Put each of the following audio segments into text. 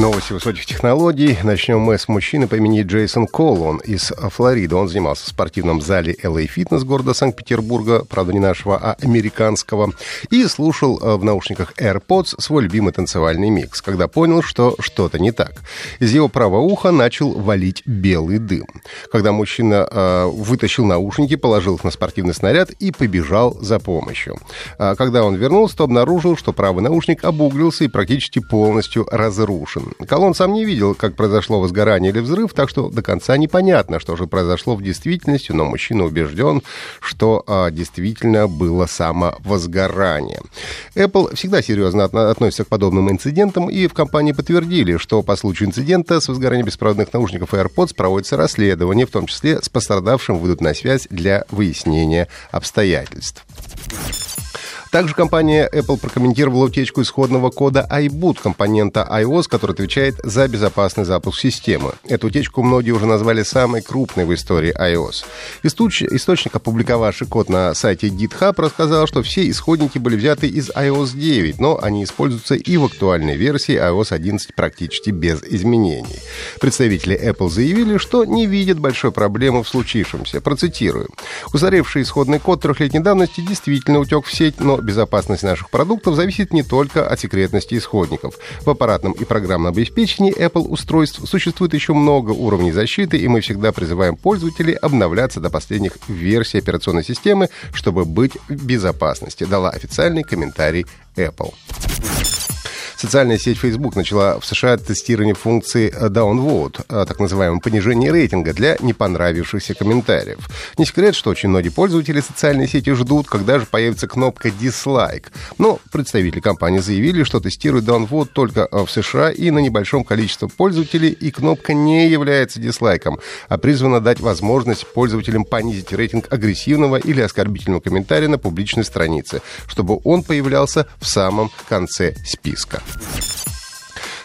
Новости высоких технологий. Начнем мы с мужчины по имени Джейсон Колл. Он из Флориды. Он занимался в спортивном зале LA Fitness города Санкт-Петербурга, правда, не нашего, а американского, и слушал э, в наушниках AirPods свой любимый танцевальный микс, когда понял, что что-то не так. Из его правого уха начал валить белый дым. Когда мужчина э, вытащил наушники, положил их на спортивный снаряд и побежал за помощью. А когда он вернулся, то обнаружил, что правый наушник обуглился и практически полностью разрушен. Колон сам не видел, как произошло возгорание или взрыв, так что до конца непонятно, что же произошло в действительности, но мужчина убежден, что а, действительно было самовозгорание. Apple всегда серьезно относится к подобным инцидентам, и в компании подтвердили, что по случаю инцидента с возгоранием беспроводных наушников AirPods проводится расследование, в том числе с пострадавшим выйдут на связь для выяснения обстоятельств. Также компания Apple прокомментировала утечку исходного кода iBoot, компонента iOS, который отвечает за безопасный запуск системы. Эту утечку многие уже назвали самой крупной в истории iOS. Источник, опубликовавший код на сайте GitHub, рассказал, что все исходники были взяты из iOS 9, но они используются и в актуальной версии iOS 11 практически без изменений. Представители Apple заявили, что не видят большой проблемы в случившемся. Процитирую. Устаревший исходный код трехлетней давности действительно утек в сеть, но безопасность наших продуктов зависит не только от секретности исходников. В аппаратном и программном обеспечении Apple устройств существует еще много уровней защиты, и мы всегда призываем пользователей обновляться до последних версий операционной системы, чтобы быть в безопасности, дала официальный комментарий Apple. Социальная сеть Facebook начала в США тестирование функции downvote, а, так называемого понижения рейтинга для не понравившихся комментариев. Не секрет, что очень многие пользователи социальной сети ждут, когда же появится кнопка dislike. Но представители компании заявили, что тестируют downvote только а, в США и на небольшом количестве пользователей, и кнопка не является дизлайком, а призвана дать возможность пользователям понизить рейтинг агрессивного или оскорбительного комментария на публичной странице, чтобы он появлялся в самом конце списка. Thank you.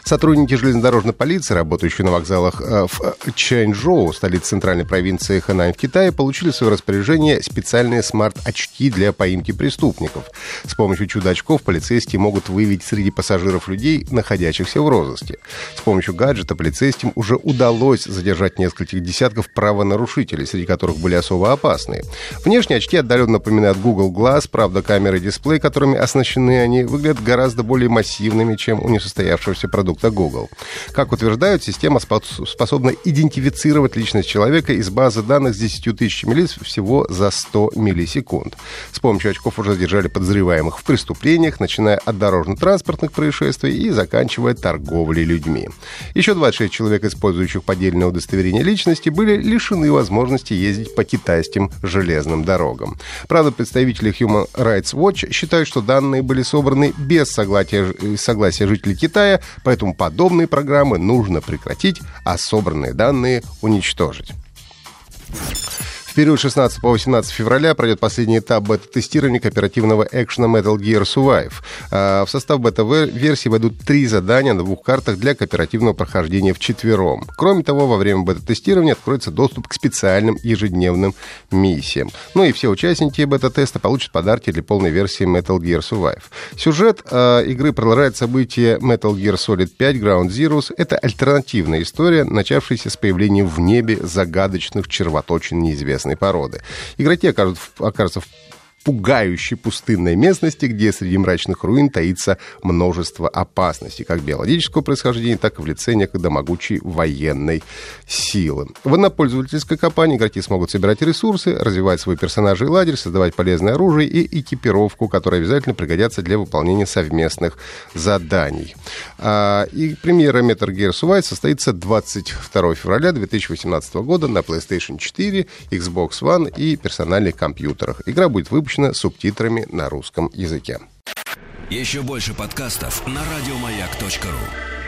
Сотрудники железнодорожной полиции, работающие на вокзалах э, в Чэньчжоу, столице центральной провинции Хэнань в Китае, получили в свое распоряжение специальные смарт-очки для поимки преступников. С помощью чудо-очков полицейские могут выявить среди пассажиров людей, находящихся в розыске. С помощью гаджета полицейским уже удалось задержать нескольких десятков правонарушителей, среди которых были особо опасные. Внешние очки отдаленно напоминают Google Glass, правда, камеры и дисплей, которыми оснащены они, выглядят гораздо более массивными, чем у несостоявшегося продукта продукта Google. Как утверждают, система способна идентифицировать личность человека из базы данных с 10 тысячами лиц всего за 100 миллисекунд. С помощью очков уже задержали подозреваемых в преступлениях, начиная от дорожно-транспортных происшествий и заканчивая торговлей людьми. Еще 26 человек, использующих поддельное удостоверение личности, были лишены возможности ездить по китайским железным дорогам. Правда, представители Human Rights Watch считают, что данные были собраны без согласия, согласия жителей Китая, поэтому Поэтому подобные программы нужно прекратить, а собранные данные уничтожить. В период 16 по 18 февраля пройдет последний этап бета-тестирования кооперативного экшена Metal Gear Survive. А, в состав бета-версии войдут три задания на двух картах для кооперативного прохождения в четвером. Кроме того, во время бета-тестирования откроется доступ к специальным ежедневным миссиям. Ну и все участники бета-теста получат подарки для полной версии Metal Gear Survive. Сюжет э, игры продолжает события Metal Gear Solid 5 Ground Zeroes. Это альтернативная история, начавшаяся с появлением в небе загадочных червоточин неизвестных местной породы. Игроки окажутся в пугающей пустынной местности, где среди мрачных руин таится множество опасностей, как биологического происхождения, так и в лице некогда могучей военной силы. В однопользовательской компании игроки смогут собирать ресурсы, развивать свой персонажей лагерь, создавать полезное оружие и экипировку, которые обязательно пригодятся для выполнения совместных заданий. А, и премьера Metal Gear Survive состоится 22 февраля 2018 года на PlayStation 4, Xbox One и персональных компьютерах. Игра будет выпущена выпущена субтитрами на русском языке. Еще больше подкастов на радиомаяк.ру